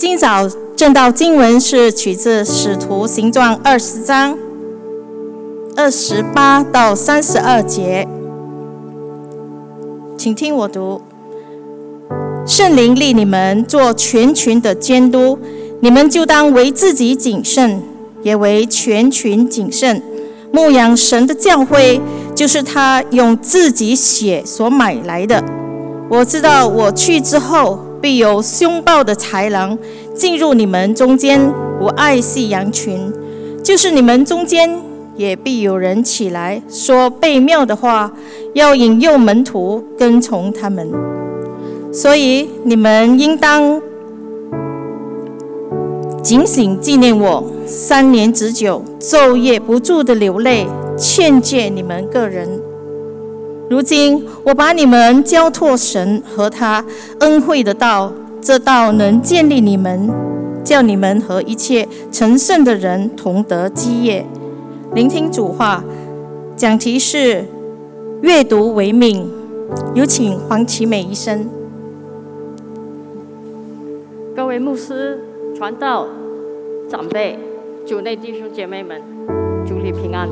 今早正道经文是取自《使徒行传》二十章二十八到三十二节，请听我读：圣灵立你们做全群的监督，你们就当为自己谨慎，也为全群谨慎。牧养神的教诲，就是他用自己血所买来的。我知道我去之后。必有凶暴的豺狼进入你们中间，不爱惜羊群；就是你们中间也必有人起来说悖谬的话，要引诱门徒跟从他们。所以你们应当警醒纪念我，三年之久，昼夜不住的流泪，劝诫你们个人。如今我把你们交托神和他恩惠的道，这道能建立你们，叫你们和一切成圣的人同得基业。聆听主话，讲题是阅读为命。有请黄启美医生。各位牧师、传道、长辈、主内弟兄姐妹们，祝你平安。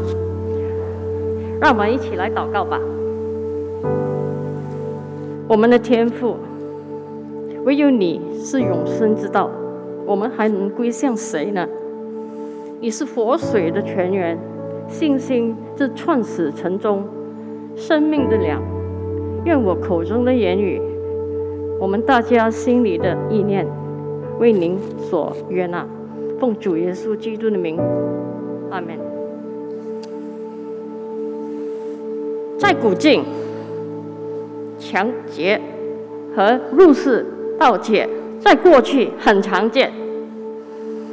让我们一起来祷告吧。我们的天赋，唯有你是永生之道，我们还能归向谁呢？你是活水的泉源，信心是创始成终，生命的粮。愿我口中的言语，我们大家心里的意念，为您所悦纳。奉主耶稣基督的名，阿门。在古晋。抢劫和入室盗窃在过去很常见，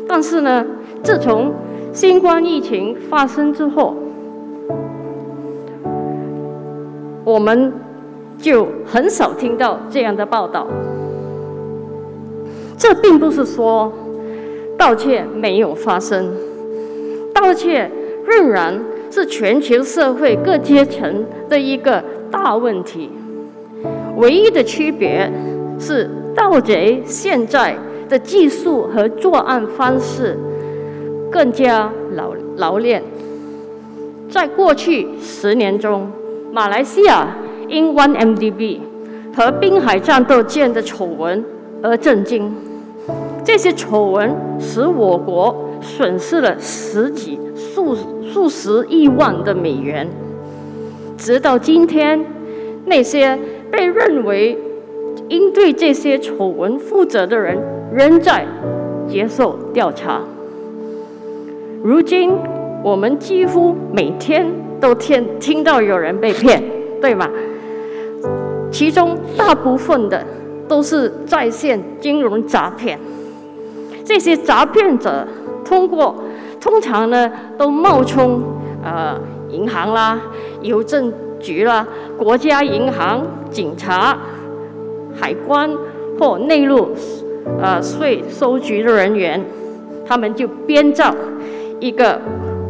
但是呢，自从新冠疫情发生之后，我们就很少听到这样的报道。这并不是说盗窃没有发生，盗窃仍然是全球社会各阶层的一个大问题。唯一的区别是，盗贼现在的技术和作案方式更加老老练。在过去十年中，马来西亚因 OneMDB 和滨海战斗舰的丑闻而震惊。这些丑闻使我国损失了十几、数数十亿万的美元。直到今天，那些被认为应对这些丑闻负责的人仍在接受调查。如今，我们几乎每天都听听到有人被骗，对吗？其中大部分的都是在线金融诈骗。这些诈骗者通过通常呢都冒充呃银行啦、邮政。局了，国家银行、警察、海关或内陆呃税收局的人员，他们就编造一个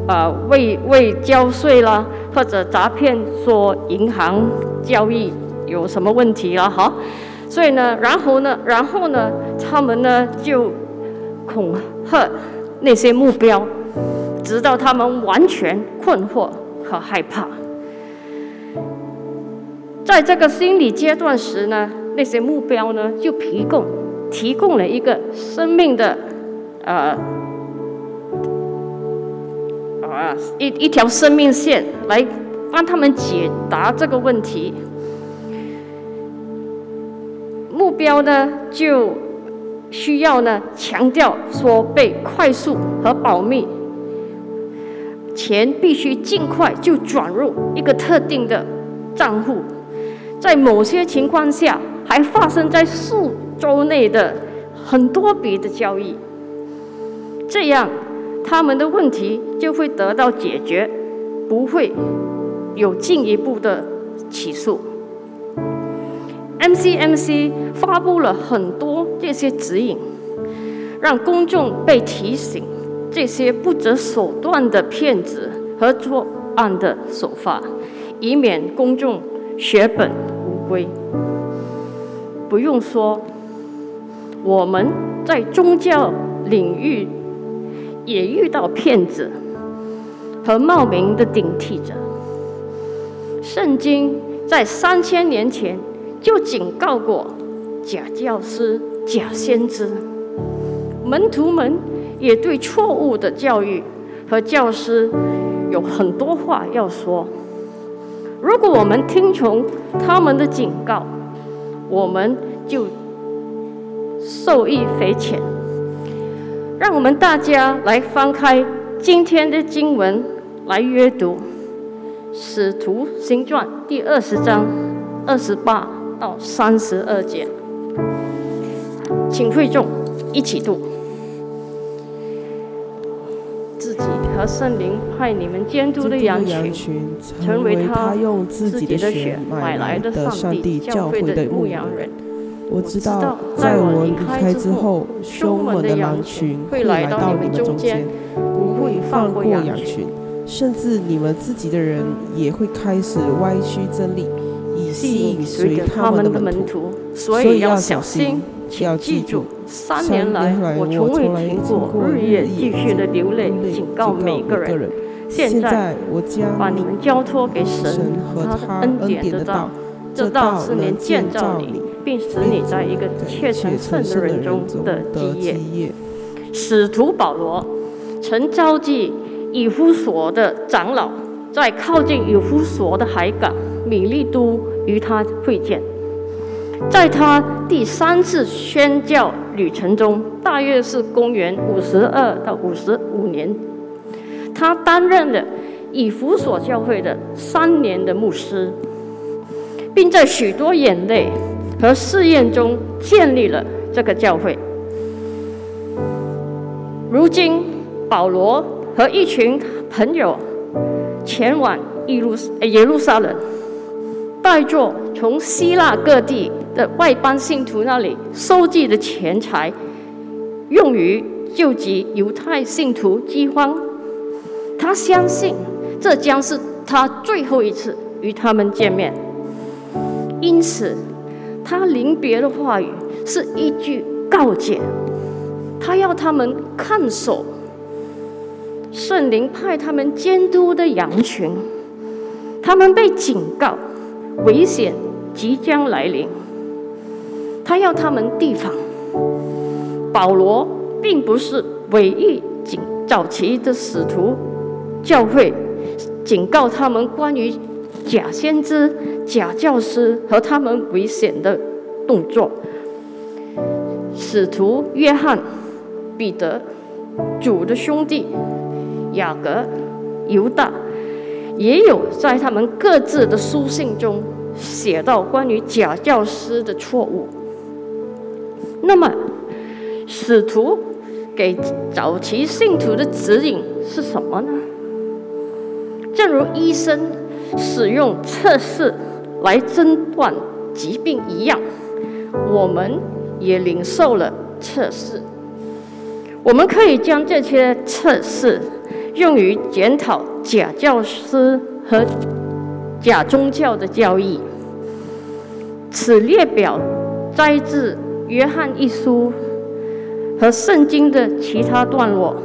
呃未未交税啦，或者诈骗说银行交易有什么问题了哈，所以呢，然后呢，然后呢，他们呢就恐吓那些目标，直到他们完全困惑和害怕。在这个心理阶段时呢，那些目标呢就提供提供了一个生命的呃啊一一条生命线来帮他们解答这个问题。目标呢就需要呢强调说被快速和保密，钱必须尽快就转入一个特定的账户。在某些情况下，还发生在数周内的很多笔的交易，这样他们的问题就会得到解决，不会有进一步的起诉。MCMC 发布了很多这些指引，让公众被提醒这些不择手段的骗子和作案的手法，以免公众血本。归不用说，我们在宗教领域也遇到骗子和冒名的顶替者。圣经在三千年前就警告过假教师、假先知，门徒们也对错误的教育和教师有很多话要说。如果我们听从他们的警告，我们就受益匪浅。让我们大家来翻开今天的经文来阅读《使徒行传》第二十章二十八到三十二节，请会众一起读。和圣灵派你们监督的羊群，成为他用自己的血买来的上帝教会的牧羊人。我知道，在我离开之后，凶猛的羊群会来到你们中间，不会放过羊群，甚至你们自己的人也会开始歪曲真理，以吸引随他们的门徒。所以要小心。要记住，三年来我从未停过，日夜继续的流泪，警告每个人。现在我将把你们交托给神和他恩典的道，这道是能建造你，并使你在一个切成圣的人中的基业。使徒保罗曾召集以夫所的长老，在靠近以夫所的海港米利都与他会见。在他第三次宣教旅程中，大约是公元五十二到五十五年，他担任了以弗所教会的三年的牧师，并在许多眼泪和试验中建立了这个教会。如今，保罗和一群朋友前往耶路耶路撒冷，带着从希腊各地。的外邦信徒那里收集的钱财，用于救济犹太信徒饥荒。他相信这将是他最后一次与他们见面，因此他临别的话语是一句告诫。他要他们看守圣灵派他们监督的羊群，他们被警告危险即将来临。他要他们提防。保罗并不是唯一警早期的使徒教会警告他们关于假先知、假教师和他们危险的动作。使徒约翰、彼得、主的兄弟雅各、犹大，也有在他们各自的书信中写到关于假教师的错误。那么，使徒给早期信徒的指引是什么呢？正如医生使用测试来诊断疾病一样，我们也领受了测试。我们可以将这些测试用于检讨假教师和假宗教的教义。此列表摘自。约翰一书和圣经的其他段落，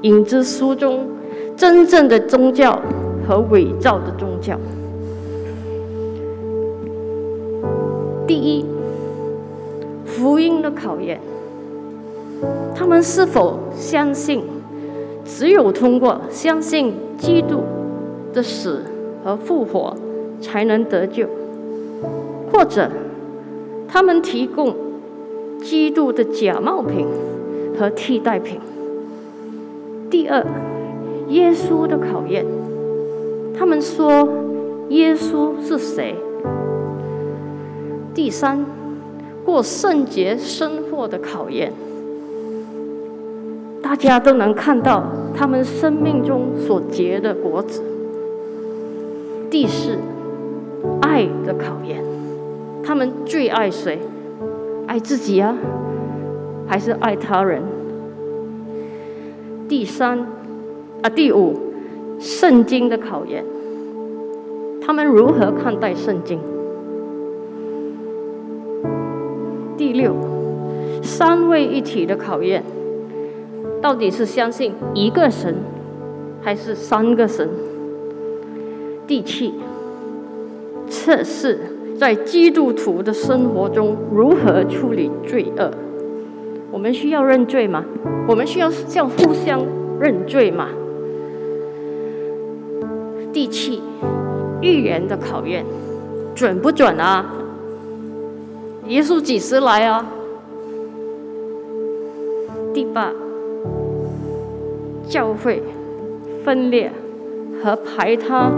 引自书中真正的宗教和伪造的宗教。第一，福音的考验，他们是否相信只有通过相信基督的死和复活才能得救，或者？他们提供基督的假冒品和替代品。第二，耶稣的考验。他们说耶稣是谁？第三，过圣洁生活的考验。大家都能看到他们生命中所结的果子。第四，爱的考验。他们最爱谁？爱自己啊，还是爱他人？第三啊，第五，圣经的考验。他们如何看待圣经？第六，三位一体的考验，到底是相信一个神，还是三个神？第七，测试在基督徒的生活中如何处理罪恶。我们需要认罪吗？我们需要像互相认罪吗？第七，预言的考验，准不准啊？耶稣几时来啊？第八，教会分裂和排他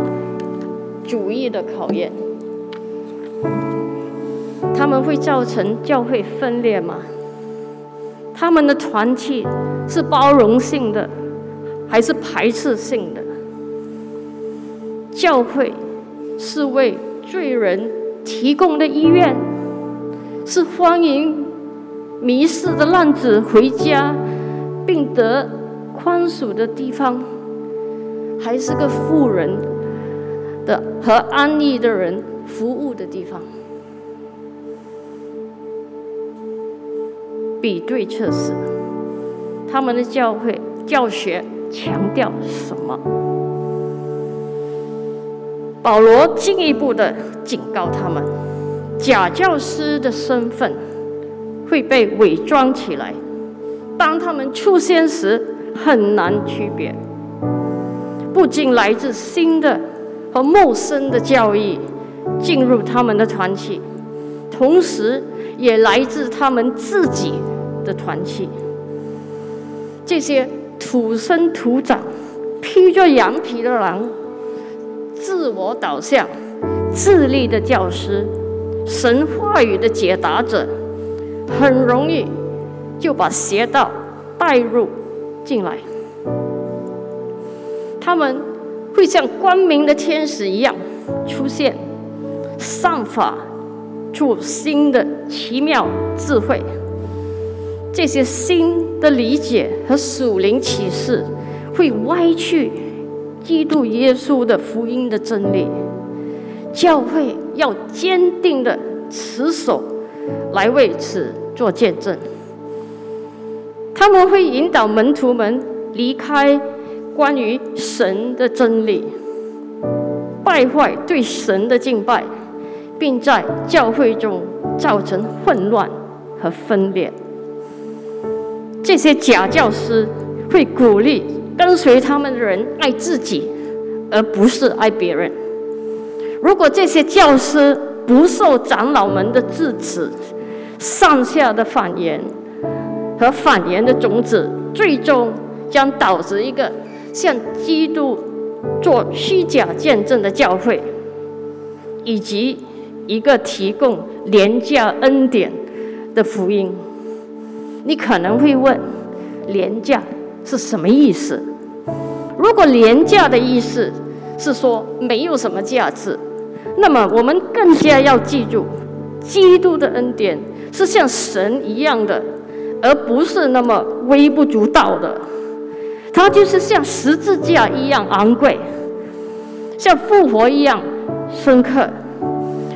主义的考验，他们会造成教会分裂吗？他们的团体是包容性的，还是排斥性的？教会是为罪人提供的医院，是欢迎迷失的浪子回家并得宽恕的地方，还是个富人的和安逸的人服务的地方？比对测试，他们的教会教学强调什么？保罗进一步的警告他们：假教师的身份会被伪装起来，当他们出现时很难区别。不仅来自新的和陌生的教义进入他们的团体，同时也来自他们自己。的团体，这些土生土长、披着羊皮的狼、自我导向、自立的教师、神话语的解答者，很容易就把邪道带入进来。他们会像光明的天使一样出现，散发出新的奇妙智慧。这些新的理解和属灵启示，会歪曲基督耶稣的福音的真理。教会要坚定的持守，来为此做见证。他们会引导门徒们离开关于神的真理，败坏对神的敬拜，并在教会中造成混乱和分裂。这些假教师会鼓励跟随他们的人爱自己，而不是爱别人。如果这些教师不受长老们的制止，上下的反言和谎言的种子，最终将导致一个向基督做虚假见证的教会，以及一个提供廉价恩典的福音。你可能会问，廉价是什么意思？如果廉价的意思是说没有什么价值，那么我们更加要记住，基督的恩典是像神一样的，而不是那么微不足道的。它就是像十字架一样昂贵，像复活一样深刻。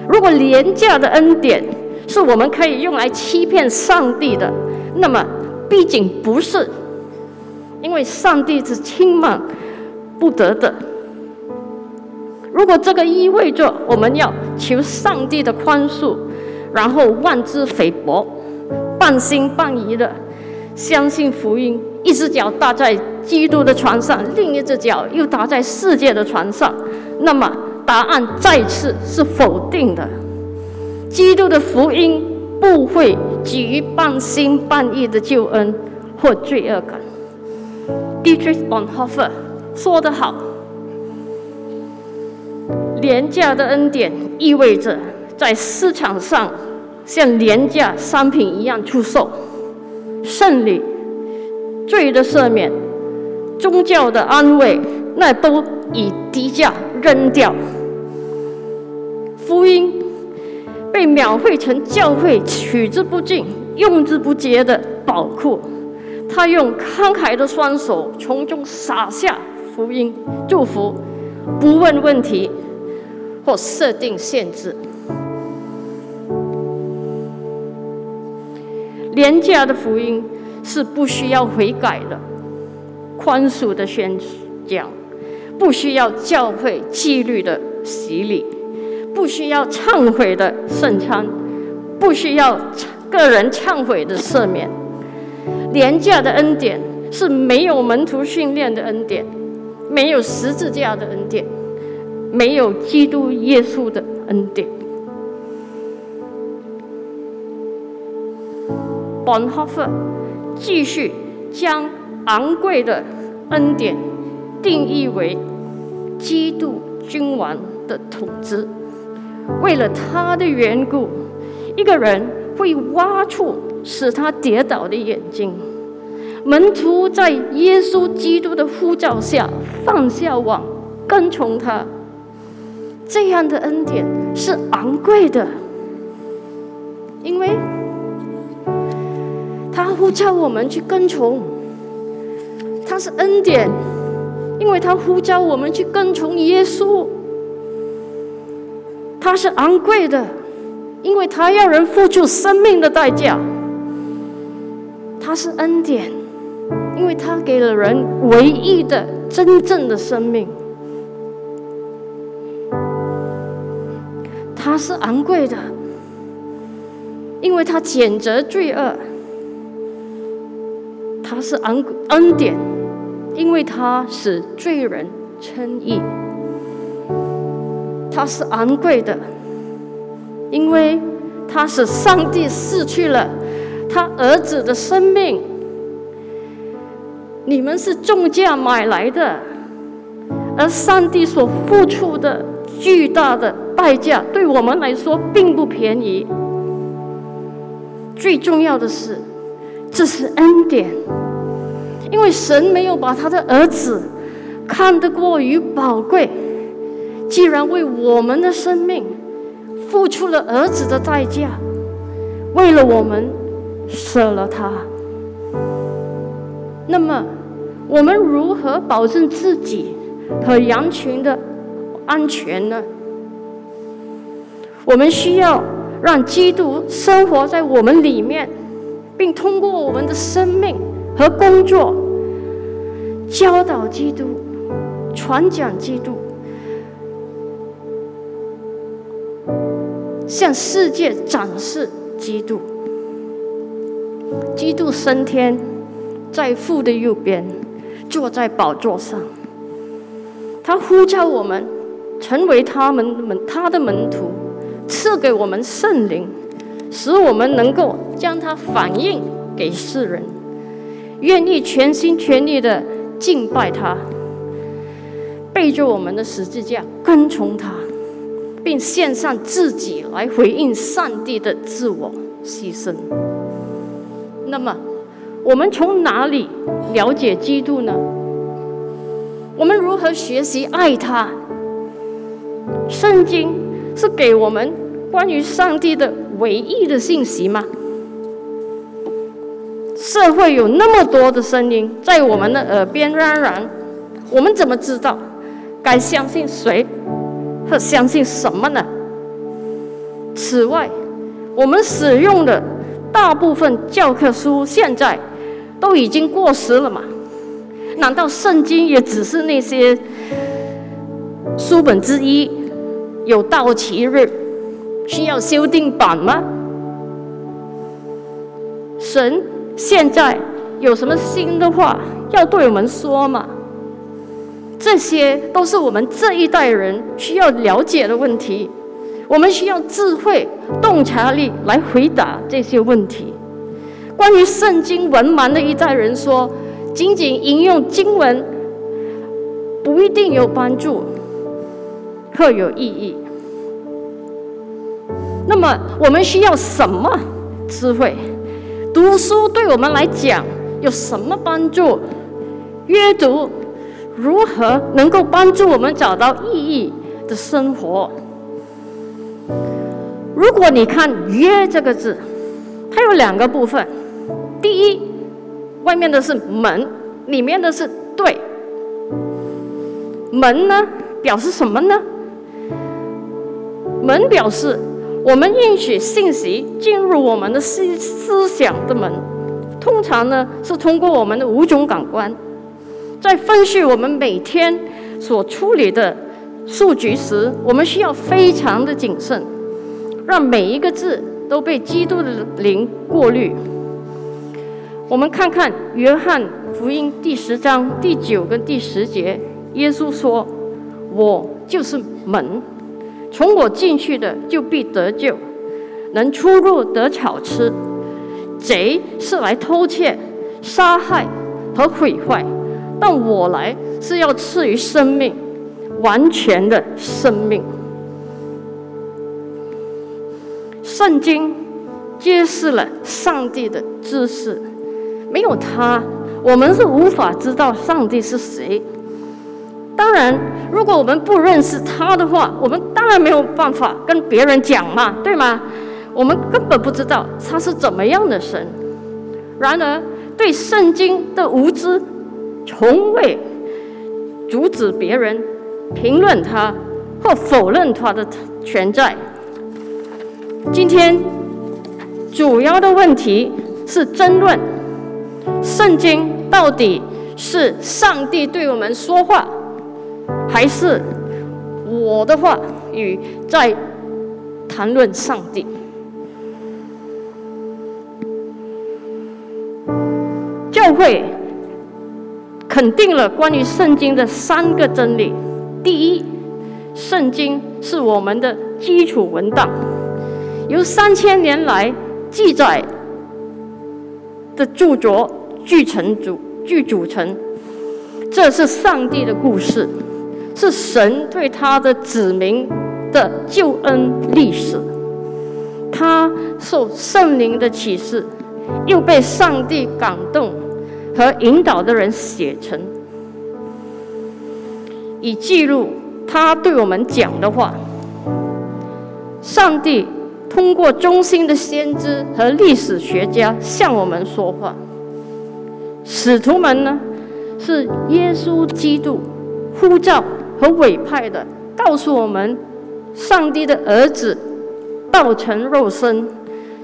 如果廉价的恩典是我们可以用来欺骗上帝的，那么，毕竟不是，因为上帝是轻慢不得的。如果这个意味着我们要求上帝的宽恕，然后妄自菲薄、半信半疑的相信福音，一只脚搭在基督的船上，另一只脚又搭在世界的船上，那么答案再次是否定的。基督的福音。不会给予半心半意的救恩或罪恶感。Dietrich Bonhoeffer 说得好：“廉价的恩典意味着在市场上像廉价商品一样出售，胜利、罪的赦免、宗教的安慰，那都以低价扔掉。福音。”被描绘成教会取之不尽、用之不竭的宝库，他用慷慨的双手从中撒下福音祝福，不问问题或设定限制。廉价的福音是不需要悔改的，宽恕的宣讲，不需要教会纪律的洗礼，不需要忏悔的圣餐，不需要个人忏悔的赦免。廉价的恩典是没有门徒训练的恩典，没有十字架的恩典，没有基督耶稣的恩典。本哈弗继续将昂贵的恩典定义为基督君王的统治。为了他的缘故，一个人会挖出使他跌倒的眼睛。门徒在耶稣基督的呼召下放下网，跟从他。这样的恩典是昂贵的，因为。他呼叫我们去跟从，他是恩典，因为他呼叫我们去跟从耶稣。他是昂贵的，因为他要人付出生命的代价。他是恩典，因为他给了人唯一的真正的生命。他是昂贵的，因为他谴责罪恶。他是恩恩典，因为他使罪人称义；他是昂贵的，因为他使上帝失去了他儿子的生命。你们是重价买来的，而上帝所付出的巨大的代价，对我们来说并不便宜。最重要的是。这是恩典，因为神没有把他的儿子看得过于宝贵，既然为我们的生命付出了儿子的代价，为了我们舍了他，那么我们如何保证自己和羊群的安全呢？我们需要让基督生活在我们里面。并通过我们的生命和工作，教导基督，传讲基督，向世界展示基督。基督升天，在父的右边，坐在宝座上。他呼召我们成为他们门他的门徒，赐给我们圣灵。使我们能够将它反映给世人，愿意全心全力的敬拜他，背着我们的十字架跟从他，并献上自己来回应上帝的自我牺牲。那么，我们从哪里了解基督呢？我们如何学习爱他？圣经是给我们关于上帝的。唯一的信息吗？社会有那么多的声音在我们的耳边嚷嚷，我们怎么知道该相信谁和相信什么呢？此外，我们使用的大部分教科书现在都已经过时了嘛？难道圣经也只是那些书本之一，有到期日？需要修订版吗？神现在有什么新的话要对我们说吗？这些都是我们这一代人需要了解的问题。我们需要智慧、洞察力来回答这些问题。关于圣经文盲的一代人说，仅仅引用经文不一定有帮助或有意义。那么我们需要什么智慧？读书对我们来讲有什么帮助？阅读如何能够帮助我们找到意义的生活？如果你看“约”这个字，它有两个部分。第一，外面的是门，里面的是对。门呢，表示什么呢？门表示。我们允许信息进入我们的思思想的门，通常呢是通过我们的五种感官，在分析我们每天所处理的数据时，我们需要非常的谨慎，让每一个字都被基督的灵过滤。我们看看约翰福音第十章第九跟第十节，耶稣说：“我就是门，从我进去的就必得救，能出入得草吃。贼是来偷窃、杀害和毁坏，但我来是要赐予生命，完全的生命。”圣经揭示了上帝的知识。没有他，我们是无法知道上帝是谁。当然，如果我们不认识他的话，我们当然没有办法跟别人讲嘛，对吗？我们根本不知道他是怎么样的神。然而，对圣经的无知，从未阻止别人评论他或否认他的存在。今天主要的问题是争论。圣经到底是上帝对我们说话，还是我的话语在谈论上帝？教会肯定了关于圣经的三个真理：第一，圣经是我们的基础文档，由三千年来记载的著作。聚成组，聚组成，这是上帝的故事，是神对他的子民的救恩历史。他受圣灵的启示，又被上帝感动和引导的人写成，以记录他对我们讲的话。上帝通过忠心的先知和历史学家向我们说话。使徒们呢，是耶稣基督呼召和委派的，告诉我们上帝的儿子道成肉身，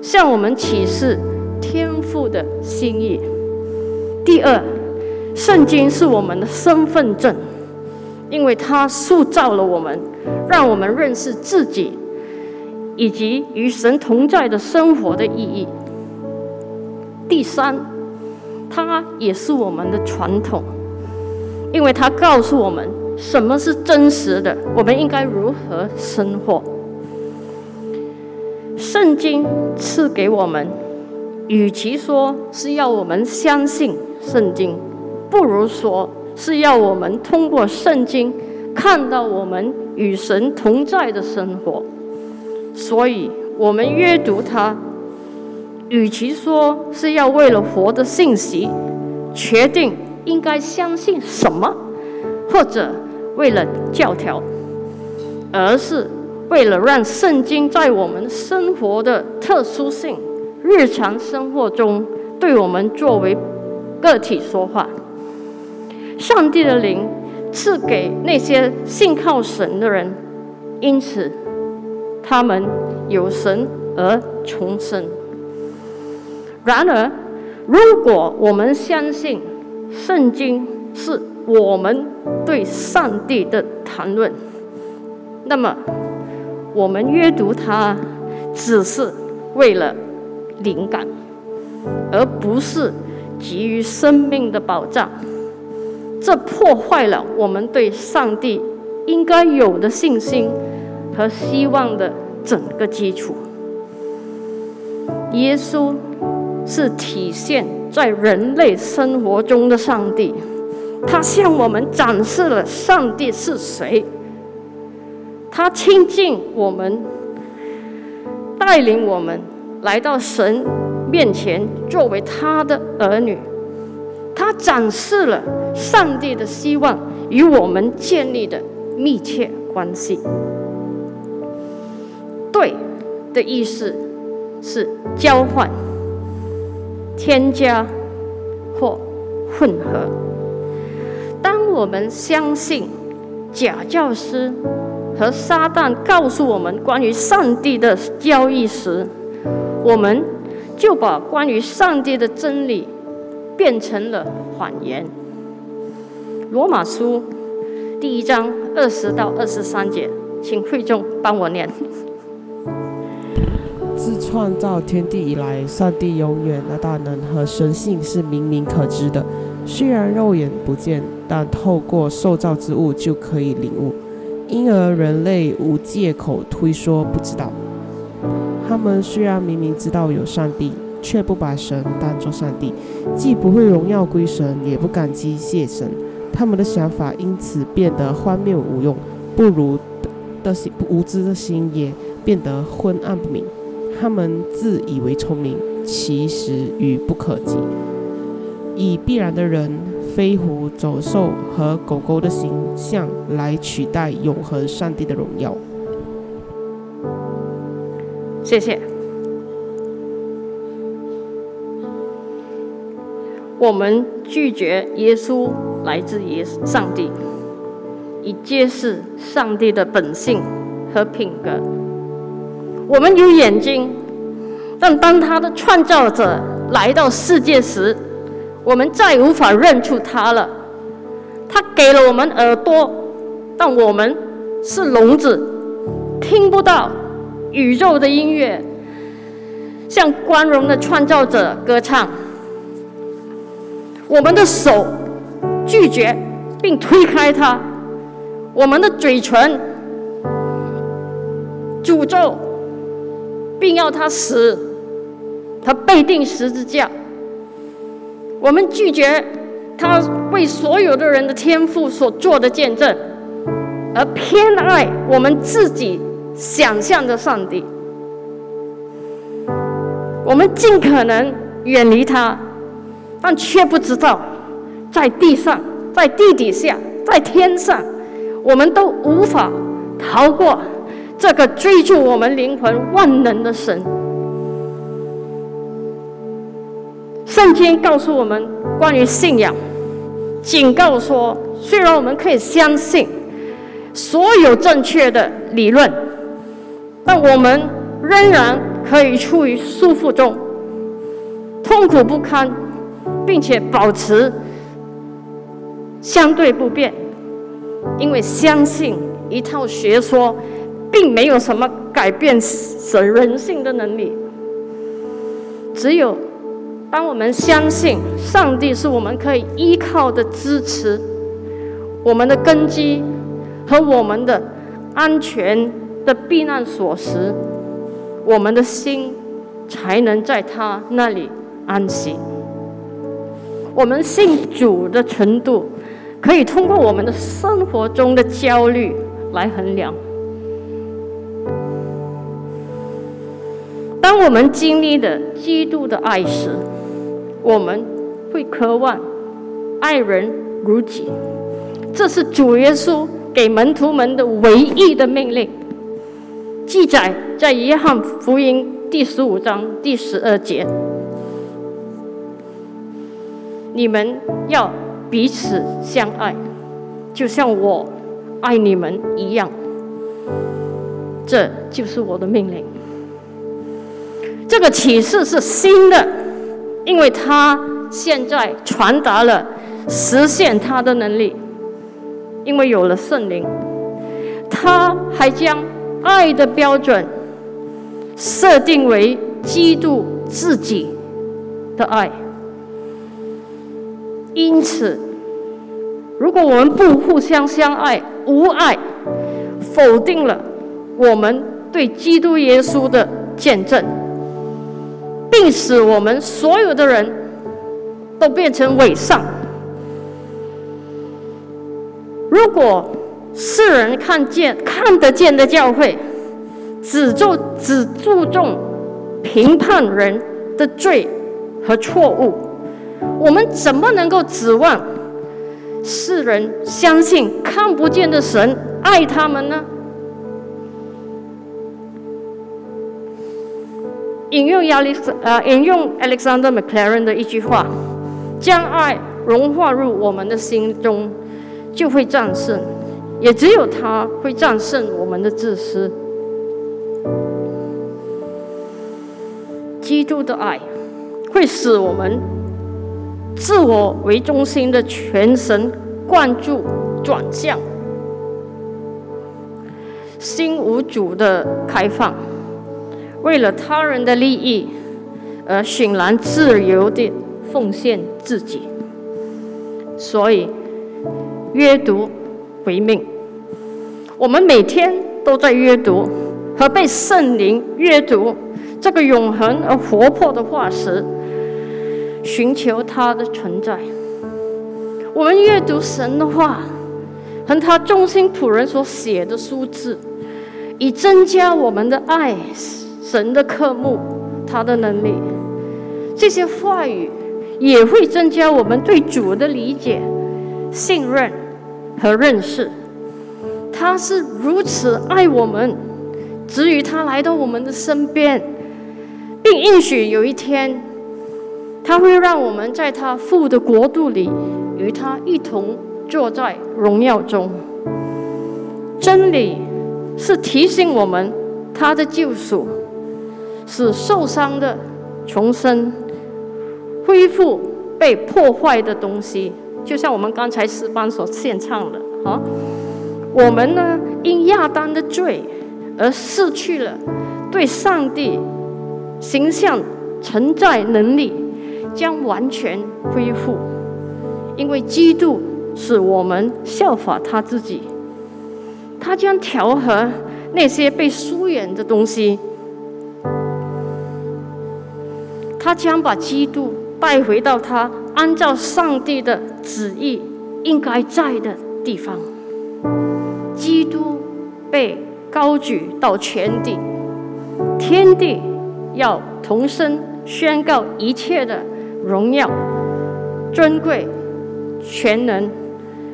向我们启示天父的心意。第二，圣经是我们的身份证，因为它塑造了我们，让我们认识自己以及与神同在的生活的意义。第三。它也是我们的传统，因为它告诉我们什么是真实的，我们应该如何生活。圣经赐给我们，与其说是要我们相信圣经，不如说是要我们通过圣经看到我们与神同在的生活。所以，我们阅读它。与其说是要为了活的信息决定应该相信什么，或者为了教条，而是为了让圣经在我们生活的特殊性、日常生活中对我们作为个体说话。上帝的灵赐给那些信靠神的人，因此他们有神而重生。然而，如果我们相信圣经是我们对上帝的谈论，那么我们阅读它只是为了灵感，而不是给予生命的保障。这破坏了我们对上帝应该有的信心和希望的整个基础。耶稣。是体现在人类生活中的上帝，他向我们展示了上帝是谁。他亲近我们，带领我们来到神面前，作为他的儿女。他展示了上帝的希望与我们建立的密切关系。对的意思是交换。添加或混合。我们相信假教师和撒旦告诉我们关于上帝的交易时，我们就把关于上帝的真理变成了谎言。罗马书第一章二十到二十三节，请会众帮我念。自创造天地以来，上帝永远的大能和神性是明明可知的。虽然肉眼不见，但透过受造之物就可以领悟。因而人类无借口推说不知道。他们虽然明明知道有上帝，却不把神当作上帝，既不会荣耀归神，也不感激谢神。他们的想法因此变得荒谬无用，不如的心无知的心也变得昏暗不明。他们自以为聪明，其实愚不可及。以必然的人、飞狐、走兽和狗狗的形象来取代永恒上帝的荣耀。谢谢。我们拒绝耶稣来自耶上帝，以揭示上帝的本性和品格。我们有眼睛，但当他的创造者来到世界时，我们再无法认出他了。他给了我们耳朵，但我们是聋子，听不到宇宙的音乐，向光荣的创造者歌唱。我们的手拒绝并推开他，我们的嘴唇诅咒。并要他死，他被钉十字架。我们拒绝他为所有的人的天赋所做的见证，而偏爱我们自己想象的上帝。我们尽可能远离他，但却不知道，在地上、在地底下、在天上，我们都无法逃过。这个追逐我们灵魂万能的神，圣经告诉我们关于信仰，警告说：虽然我们可以相信所有正确的理论，但我们仍然可以处于束缚中，痛苦不堪，并且保持相对不变，因为相信一套学说。并没有什么改变神人性的能力。只有当我们相信上帝是我们可以依靠的支持、我们的根基和我们的安全的避难所时，我们的心才能在他那里安息。我们信主的程度，可以通过我们的生活中的焦虑来衡量。当我们经历的基督的爱时，我们会渴望爱人如己。这是主耶稣给门徒们的唯一的命令，记载在约翰福音第十五章第十二节。你们要彼此相爱，就像我爱你们一样。这就是我的命令。这个启示是新的，因为他现在传达了实现他的能力，因为有了圣灵，他还将爱的标准设定为基督自己的爱。因此，如果我们不互相相爱，无爱，否定了我们对基督耶稣的见证。并使我们所有的人都变成伪善。如果世人看见看得见的教会，只注只注重评判人的罪和错误，我们怎么能够指望世人相信看不见的神爱他们呢？引用亚历呃，引用 Alexander McLaren 的一句话：“将爱融化入我们的心中，就会战胜也只有他会战胜我们的自私。基督的爱会使我们自我为中心的全神贯注转向，心无主的开放，为了他人的利益而欣然自由地奉献自己。所以，阅读为命。我们每天都在阅读和被圣灵阅读。这个永恒而活泼的化石，寻求它的存在。我们阅读神的话，和他中心仆人所写的书字，以增加我们的爱神的科目，他的能力。这些话语也会增加我们对主的理解、信任和认识。他是如此爱我们，至于他来到我们的身边。并应许有一天，他会让我们在他父的国度里，与他一同坐在荣耀中。真理是提醒我们他的救赎，使受伤的重生，恢复被破坏的东西。就像我们刚才诗班所献唱的啊，我们呢因亚当的罪而失去了对上帝。形象承载能力将完全恢复，因为基督使我们效法他自己。他将调和那些被疏远的东西，他将把基督带回到他按照上帝的旨意应该在的地方。基督被高举到全地，天地。要同声宣告一切的荣耀、尊贵、全能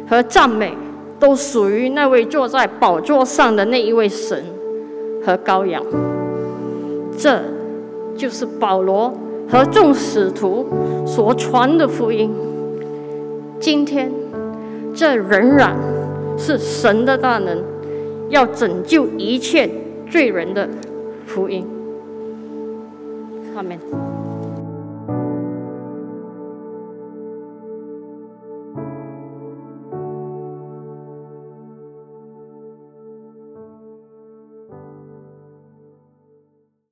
和赞美，都属于那位坐在宝座上的那一位神和羔羊。这就是保罗和众使徒所传的福音。今天，这仍然是神的大能，要拯救一切罪人的福音。下面